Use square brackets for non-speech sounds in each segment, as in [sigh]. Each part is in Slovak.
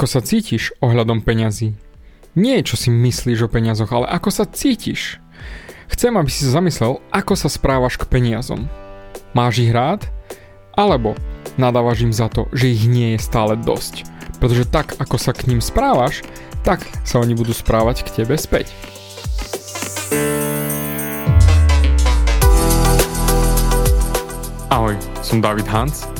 Ako sa cítiš ohľadom peňazí? Nie čo si myslíš o peniazoch, ale ako sa cítiš. Chcem, aby si sa zamyslel, ako sa správaš k peniazom. Máš ich rád? Alebo nadávaš im za to, že ich nie je stále dosť. Pretože tak, ako sa k ním správaš, tak sa oni budú správať k tebe späť. Ahoj, som David Hans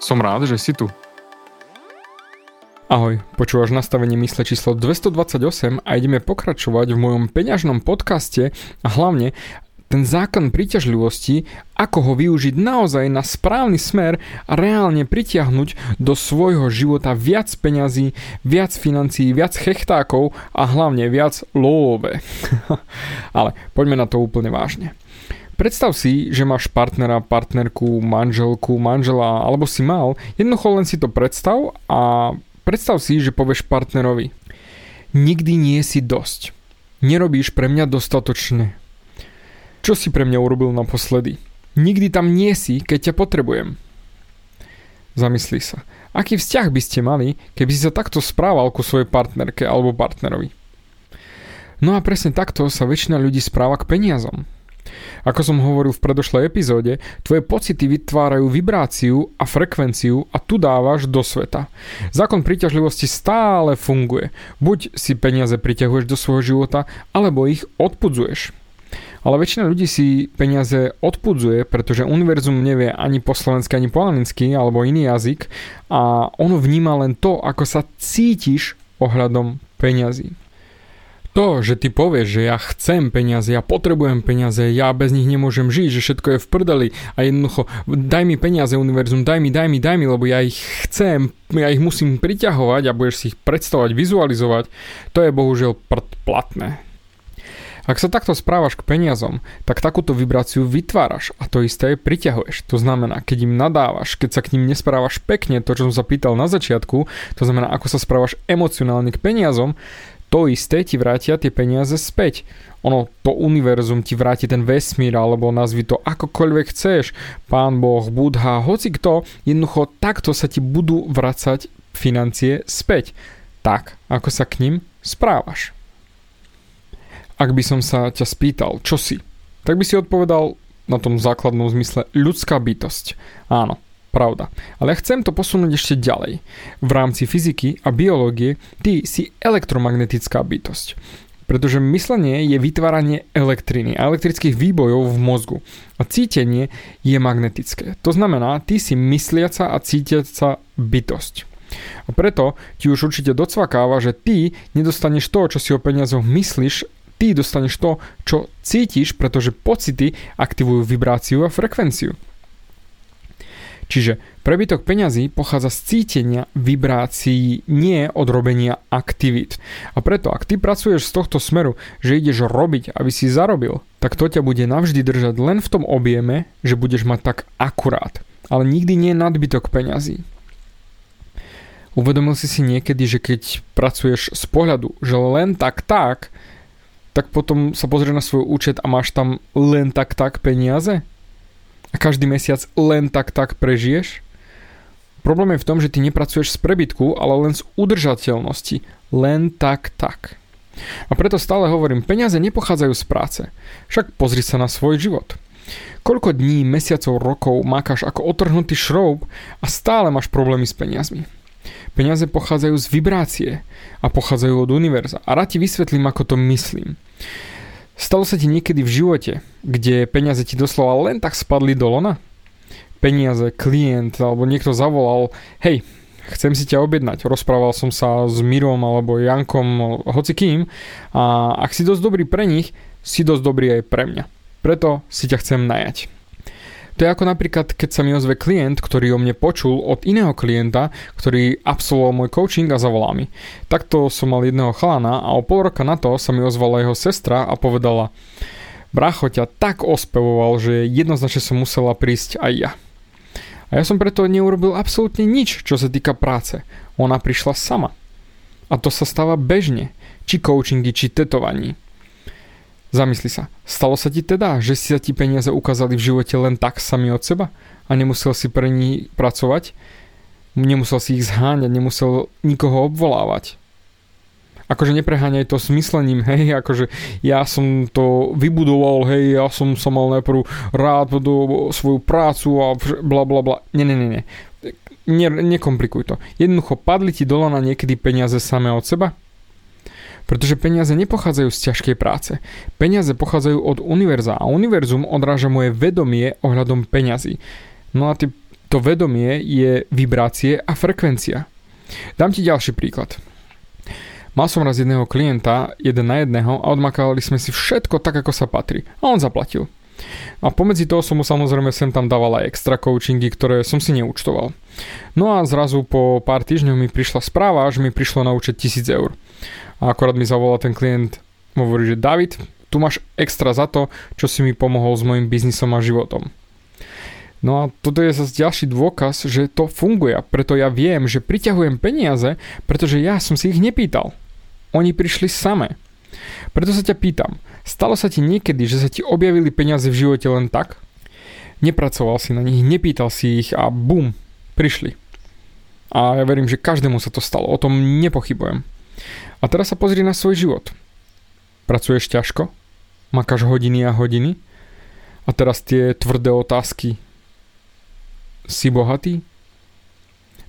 Som rád, že si tu. Ahoj, počúvaš nastavenie mysle číslo 228 a ideme pokračovať v mojom peňažnom podcaste a hlavne ten zákon príťažlivosti, ako ho využiť naozaj na správny smer a reálne pritiahnuť do svojho života viac peňazí, viac financií, viac chechtákov a hlavne viac love. [laughs] Ale poďme na to úplne vážne. Predstav si, že máš partnera, partnerku, manželku, manžela, alebo si mal, jednoducho len si to predstav a predstav si, že povieš partnerovi Nikdy nie si dosť. Nerobíš pre mňa dostatočne. Čo si pre mňa urobil naposledy? Nikdy tam nie si, keď ťa potrebujem. Zamyslí sa. Aký vzťah by ste mali, keby si sa takto správal ku svojej partnerke alebo partnerovi? No a presne takto sa väčšina ľudí správa k peniazom. Ako som hovoril v predošlej epizóde, tvoje pocity vytvárajú vibráciu a frekvenciu a tu dávaš do sveta. Zákon príťažlivosti stále funguje. Buď si peniaze priťahuješ do svojho života, alebo ich odpudzuješ. Ale väčšina ľudí si peniaze odpudzuje, pretože univerzum nevie ani po slovensky, ani po anglicky, alebo iný jazyk a ono vníma len to, ako sa cítiš ohľadom peňazí. To, že ty povieš, že ja chcem peniaze, ja potrebujem peniaze, ja bez nich nemôžem žiť, že všetko je v prdeli a jednoducho daj mi peniaze univerzum, daj mi, daj mi, daj mi, lebo ja ich chcem, ja ich musím priťahovať a budeš si ich predstavovať, vizualizovať, to je bohužiaľ prd platné. Ak sa takto správaš k peniazom, tak takúto vibráciu vytváraš a to isté priťahuješ. To znamená, keď im nadávaš, keď sa k ním nesprávaš pekne, to čo som sa pýtal na začiatku, to znamená, ako sa správaš emocionálne k peniazom, to isté ti vrátia tie peniaze späť. Ono, to univerzum ti vráti ten vesmír, alebo nazvi to akokoľvek chceš. Pán Boh, Budha, hoci kto, jednoducho takto sa ti budú vracať financie späť. Tak, ako sa k ním správaš. Ak by som sa ťa spýtal, čo si, tak by si odpovedal na tom základnom zmysle ľudská bytosť. Áno, Pravda. Ale chcem to posunúť ešte ďalej. V rámci fyziky a biológie ty si elektromagnetická bytosť. Pretože myslenie je vytváranie elektriny a elektrických výbojov v mozgu. A cítenie je magnetické. To znamená, ty si mysliaca a cítiaca bytosť. A preto ti už určite docvakáva, že ty nedostaneš to, čo si o peniazoch myslíš, ty dostaneš to, čo cítiš, pretože pocity aktivujú vibráciu a frekvenciu. Čiže prebytok peňazí pochádza z cítenia vibrácií, nie od robenia aktivít. A preto, ak ty pracuješ z tohto smeru, že ideš robiť, aby si zarobil, tak to ťa bude navždy držať len v tom objeme, že budeš mať tak akurát. Ale nikdy nie nadbytok peňazí. Uvedomil si si niekedy, že keď pracuješ z pohľadu, že len tak tak, tak potom sa pozrieš na svoj účet a máš tam len tak tak peniaze? A každý mesiac len tak tak prežiješ? Problém je v tom, že ty nepracuješ z prebytku, ale len z udržateľnosti. Len tak tak. A preto stále hovorím, peniaze nepochádzajú z práce. Však pozri sa na svoj život. Koľko dní, mesiacov, rokov mákaš ako otrhnutý šroub a stále máš problémy s peniazmi. Peniaze pochádzajú z vibrácie a pochádzajú od univerza. A rád ti vysvetlím, ako to myslím. Stalo sa ti niekedy v živote, kde peniaze ti doslova len tak spadli do lona? Peniaze, klient alebo niekto zavolal, hej, chcem si ťa objednať. Rozprával som sa s Mirom alebo Jankom, hoci kým a ak si dosť dobrý pre nich, si dosť dobrý aj pre mňa. Preto si ťa chcem najať. To je ako napríklad, keď sa mi ozve klient, ktorý o mne počul od iného klienta, ktorý absolvoval môj coaching a zavolá mi. Takto som mal jedného chalana a o pol roka na to sa mi ozvala jeho sestra a povedala Bracho ťa tak ospevoval, že jednoznačne som musela prísť aj ja. A ja som preto neurobil absolútne nič, čo sa týka práce. Ona prišla sama. A to sa stáva bežne. Či coachingy, či tetovaní. Zamysli sa, stalo sa ti teda, že si sa ti peniaze ukázali v živote len tak sami od seba a nemusel si pre ní pracovať? Nemusel si ich zháňať, nemusel nikoho obvolávať. Akože nepreháňaj to s myslením, hej, akože ja som to vybudoval, hej, ja som sa mal najprv rád do svoju prácu a bla bla bla. Nie, nie, nie. Ne, nekomplikuj to. Jednoducho padli ti dole na niekedy peniaze samé od seba? Pretože peniaze nepochádzajú z ťažkej práce. Peniaze pochádzajú od univerza a univerzum odráža moje vedomie ohľadom peňazí. No a to vedomie je vibrácie a frekvencia. Dám ti ďalší príklad. Mal som raz jedného klienta, jeden na jedného a odmakávali sme si všetko tak, ako sa patrí. A on zaplatil. A pomedzi toho som mu samozrejme sem tam dával aj extra coachingy, ktoré som si neúčtoval. No a zrazu po pár týždňoch mi prišla správa, že mi prišlo na účet 1000 eur. A akorát mi zavolal ten klient, hovorí, že David, tu máš extra za to, čo si mi pomohol s mojim biznisom a životom. No a toto je zase ďalší dôkaz, že to funguje. Preto ja viem, že priťahujem peniaze, pretože ja som si ich nepýtal. Oni prišli samé. Preto sa ťa pýtam, stalo sa ti niekedy, že sa ti objavili peniaze v živote len tak? Nepracoval si na nich, nepýtal si ich a bum, prišli. A ja verím, že každému sa to stalo, o tom nepochybujem. A teraz sa pozri na svoj život. Pracuješ ťažko? Makáš hodiny a hodiny? A teraz tie tvrdé otázky. Si bohatý?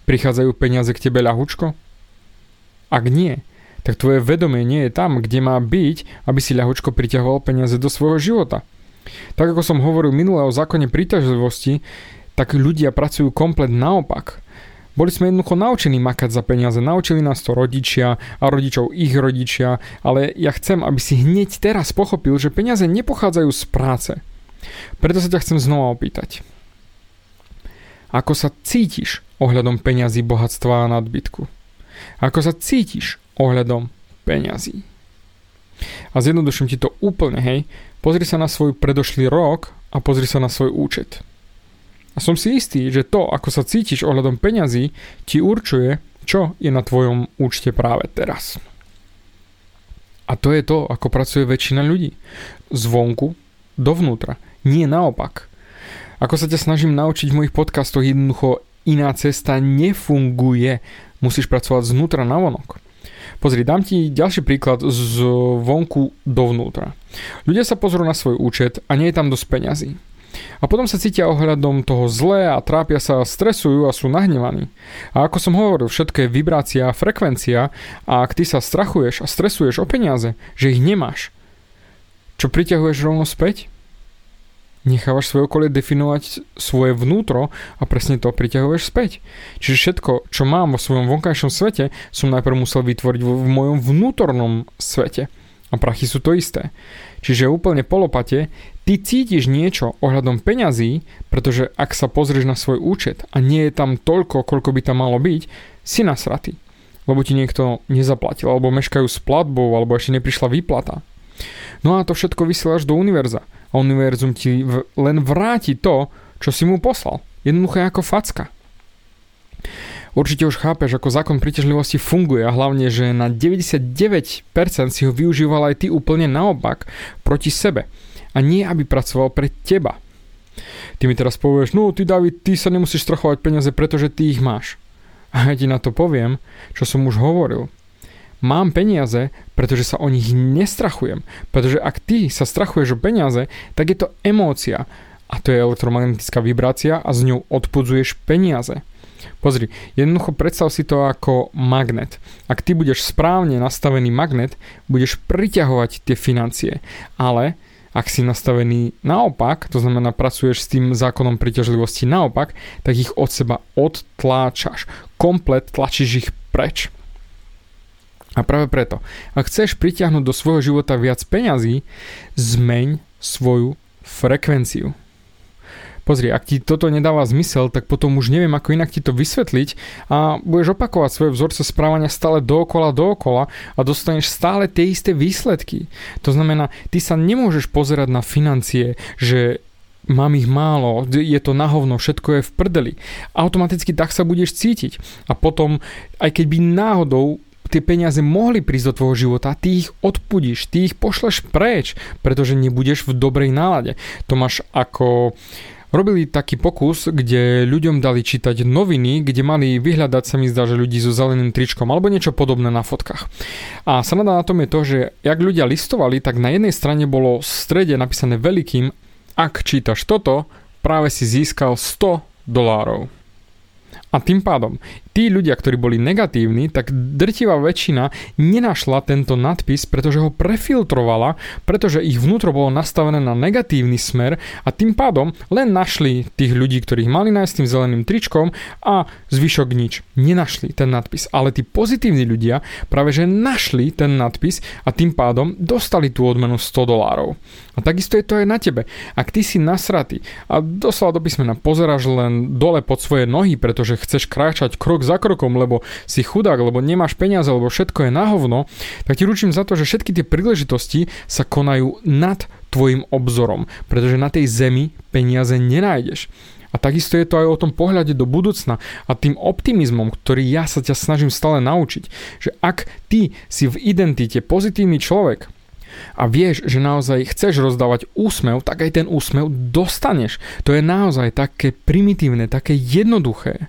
Prichádzajú peniaze k tebe ľahučko? Ak nie, tak tvoje vedomie nie je tam, kde má byť, aby si ľahučko priťahoval peniaze do svojho života. Tak ako som hovoril minulé o zákone príťažlivosti, tak ľudia pracujú komplet naopak. Boli sme jednoducho naučení makať za peniaze, naučili nás to rodičia a rodičov ich rodičia, ale ja chcem, aby si hneď teraz pochopil, že peniaze nepochádzajú z práce. Preto sa ťa chcem znova opýtať. Ako sa cítiš ohľadom peňazí, bohatstva a nadbytku? Ako sa cítiš ohľadom peňazí? A zjednoduším ti to úplne, hej. Pozri sa na svoj predošlý rok a pozri sa na svoj účet. A som si istý, že to, ako sa cítiš ohľadom peňazí, ti určuje, čo je na tvojom účte práve teraz. A to je to, ako pracuje väčšina ľudí. Zvonku dovnútra. Nie naopak. Ako sa ťa snažím naučiť v mojich podcastoch, jednoducho iná cesta nefunguje. Musíš pracovať znútra na vonok. Pozri, dám ti ďalší príklad z vonku dovnútra. Ľudia sa pozrú na svoj účet a nie je tam dosť peňazí. A potom sa cítia ohľadom toho zlé a trápia sa, stresujú a sú nahnevaní. A ako som hovoril, všetko je vibrácia a frekvencia a ak ty sa strachuješ a stresuješ o peniaze, že ich nemáš, čo priťahuješ rovno späť? Nechávaš svoje okolie definovať svoje vnútro a presne to priťahuješ späť. Čiže všetko, čo mám vo svojom vonkajšom svete, som najprv musel vytvoriť v mojom vnútornom svete. A prachy sú to isté. Čiže úplne polopate, ty cítiš niečo ohľadom peňazí, pretože ak sa pozrieš na svoj účet a nie je tam toľko, koľko by tam malo byť, si nasratý. Lebo ti niekto nezaplatil, alebo meškajú s platbou, alebo ešte neprišla výplata. No a to všetko vysielaš do univerza. A univerzum ti v, len vráti to, čo si mu poslal. Jednoduché ako facka. Určite už chápeš, ako zákon príťažlivosti funguje a hlavne, že na 99% si ho využíval aj ty úplne naopak, proti sebe. A nie, aby pracoval pre teba. Ty mi teraz povieš, no ty David, ty sa nemusíš strachovať peniaze, pretože ty ich máš. A ja ti na to poviem, čo som už hovoril. Mám peniaze, pretože sa o nich nestrachujem. Pretože ak ty sa strachuješ o peniaze, tak je to emócia. A to je elektromagnetická vibrácia a z ňou odpudzuješ peniaze. Pozri, jednoducho predstav si to ako magnet. Ak ty budeš správne nastavený magnet, budeš priťahovať tie financie. Ale ak si nastavený naopak, to znamená pracuješ s tým zákonom priťažlivosti naopak, tak ich od seba odtláčaš. Komplet tlačíš ich preč. A práve preto, ak chceš pritiahnuť do svojho života viac peňazí, zmeň svoju frekvenciu. Pozri, ak ti toto nedáva zmysel, tak potom už neviem, ako inak ti to vysvetliť a budeš opakovať svoje vzorce správania stále dookola, dookola a dostaneš stále tie isté výsledky. To znamená, ty sa nemôžeš pozerať na financie, že mám ich málo, je to na hovno, všetko je v prdeli. Automaticky tak sa budeš cítiť. A potom, aj keď by náhodou tie peniaze mohli prísť do tvojho života, ty ich odpudíš, ty ich pošleš preč, pretože nebudeš v dobrej nálade. To máš ako Robili taký pokus, kde ľuďom dali čítať noviny, kde mali vyhľadať sa mi zdá, že ľudí so zeleným tričkom alebo niečo podobné na fotkách. A sanada na tom je to, že jak ľudia listovali, tak na jednej strane bolo v strede napísané veľkým, ak čítaš toto, práve si získal 100 dolárov. A tým pádom, tí ľudia, ktorí boli negatívni, tak drtivá väčšina nenašla tento nadpis, pretože ho prefiltrovala, pretože ich vnútro bolo nastavené na negatívny smer a tým pádom len našli tých ľudí, ktorých mali nájsť tým zeleným tričkom a zvyšok nič. Nenašli ten nadpis, ale tí pozitívni ľudia práve že našli ten nadpis a tým pádom dostali tú odmenu 100 dolárov. A takisto je to aj na tebe. Ak ty si nasratý a doslova do písmena pozeráš len dole pod svoje nohy, pretože chceš kráčať krok za krokom, lebo si chudák, lebo nemáš peniaze, lebo všetko je na hovno, tak ti ručím za to, že všetky tie príležitosti sa konajú nad tvojim obzorom, pretože na tej zemi peniaze nenájdeš. A takisto je to aj o tom pohľade do budúcna a tým optimizmom, ktorý ja sa ťa snažím stále naučiť, že ak ty si v identite pozitívny človek, a vieš, že naozaj chceš rozdávať úsmev, tak aj ten úsmev dostaneš. To je naozaj také primitívne, také jednoduché.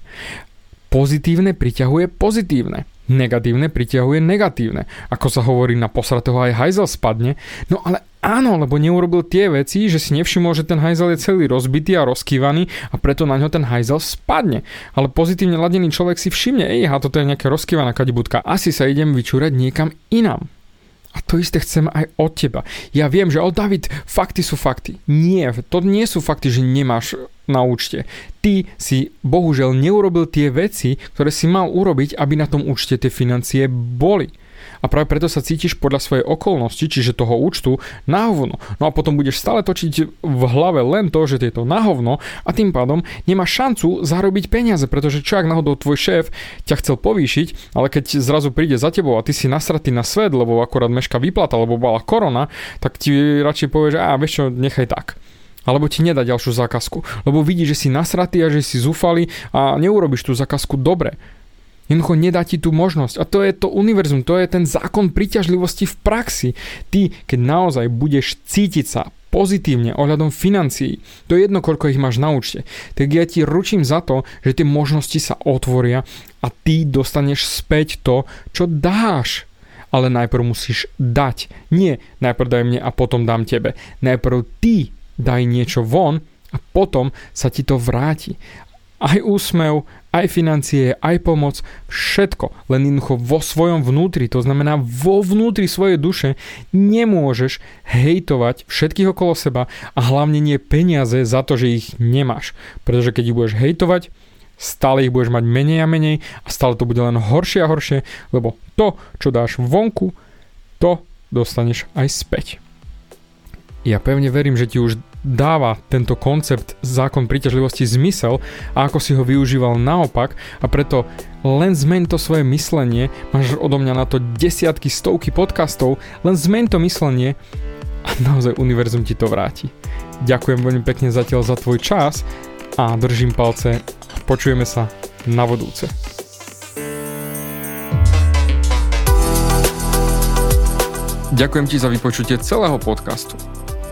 Pozitívne priťahuje pozitívne. Negatívne priťahuje negatívne. Ako sa hovorí, na posratého aj hajzel spadne. No ale áno, lebo neurobil tie veci, že si nevšimol, že ten hajzel je celý rozbitý a rozkývaný a preto na ňo ten hajzel spadne. Ale pozitívne ladený človek si všimne, ej, a toto je nejaká rozkývaná kadibudka. Asi sa idem vyčúrať niekam inám. A to isté chcem aj od teba. Ja viem, že o David, fakty sú fakty. Nie, to nie sú fakty, že nemáš na účte. Ty si bohužiaľ neurobil tie veci, ktoré si mal urobiť, aby na tom účte tie financie boli a práve preto sa cítiš podľa svojej okolnosti, čiže toho účtu, na hovno. No a potom budeš stále točiť v hlave len to, že je to na hovno a tým pádom nemáš šancu zarobiť peniaze, pretože čo ak náhodou tvoj šéf ťa chcel povýšiť, ale keď zrazu príde za tebou a ty si nasratý na svet, lebo akorát meška vyplata, lebo bola korona, tak ti radšej povie, že a vieš čo, nechaj tak alebo ti nedá ďalšiu zákazku, lebo vidí, že si nasratý a že si zúfali a neurobiš tú zákazku dobre. Jednoducho nedá ti tú možnosť. A to je to univerzum, to je ten zákon príťažlivosti v praxi. Ty, keď naozaj budeš cítiť sa pozitívne ohľadom financií, to je jedno, koľko ich máš na účte, tak ja ti ručím za to, že tie možnosti sa otvoria a ty dostaneš späť to, čo dáš. Ale najprv musíš dať. Nie najprv daj mne a potom dám tebe. Najprv ty daj niečo von a potom sa ti to vráti aj úsmev, aj financie, aj pomoc, všetko, len jednoducho vo svojom vnútri, to znamená vo vnútri svojej duše nemôžeš hejtovať všetkých okolo seba a hlavne nie peniaze za to, že ich nemáš. Pretože keď ich budeš hejtovať, stále ich budeš mať menej a menej a stále to bude len horšie a horšie, lebo to, čo dáš vonku, to dostaneš aj späť. Ja pevne verím, že ti už dáva tento koncept zákon príťažlivosti zmysel a ako si ho využíval naopak a preto len zmeň to svoje myslenie, máš odo mňa na to desiatky, stovky podcastov, len zmeň to myslenie a naozaj univerzum ti to vráti. Ďakujem veľmi pekne zatiaľ za tvoj čas a držím palce. Počujeme sa na vodúce. Ďakujem ti za vypočutie celého podcastu.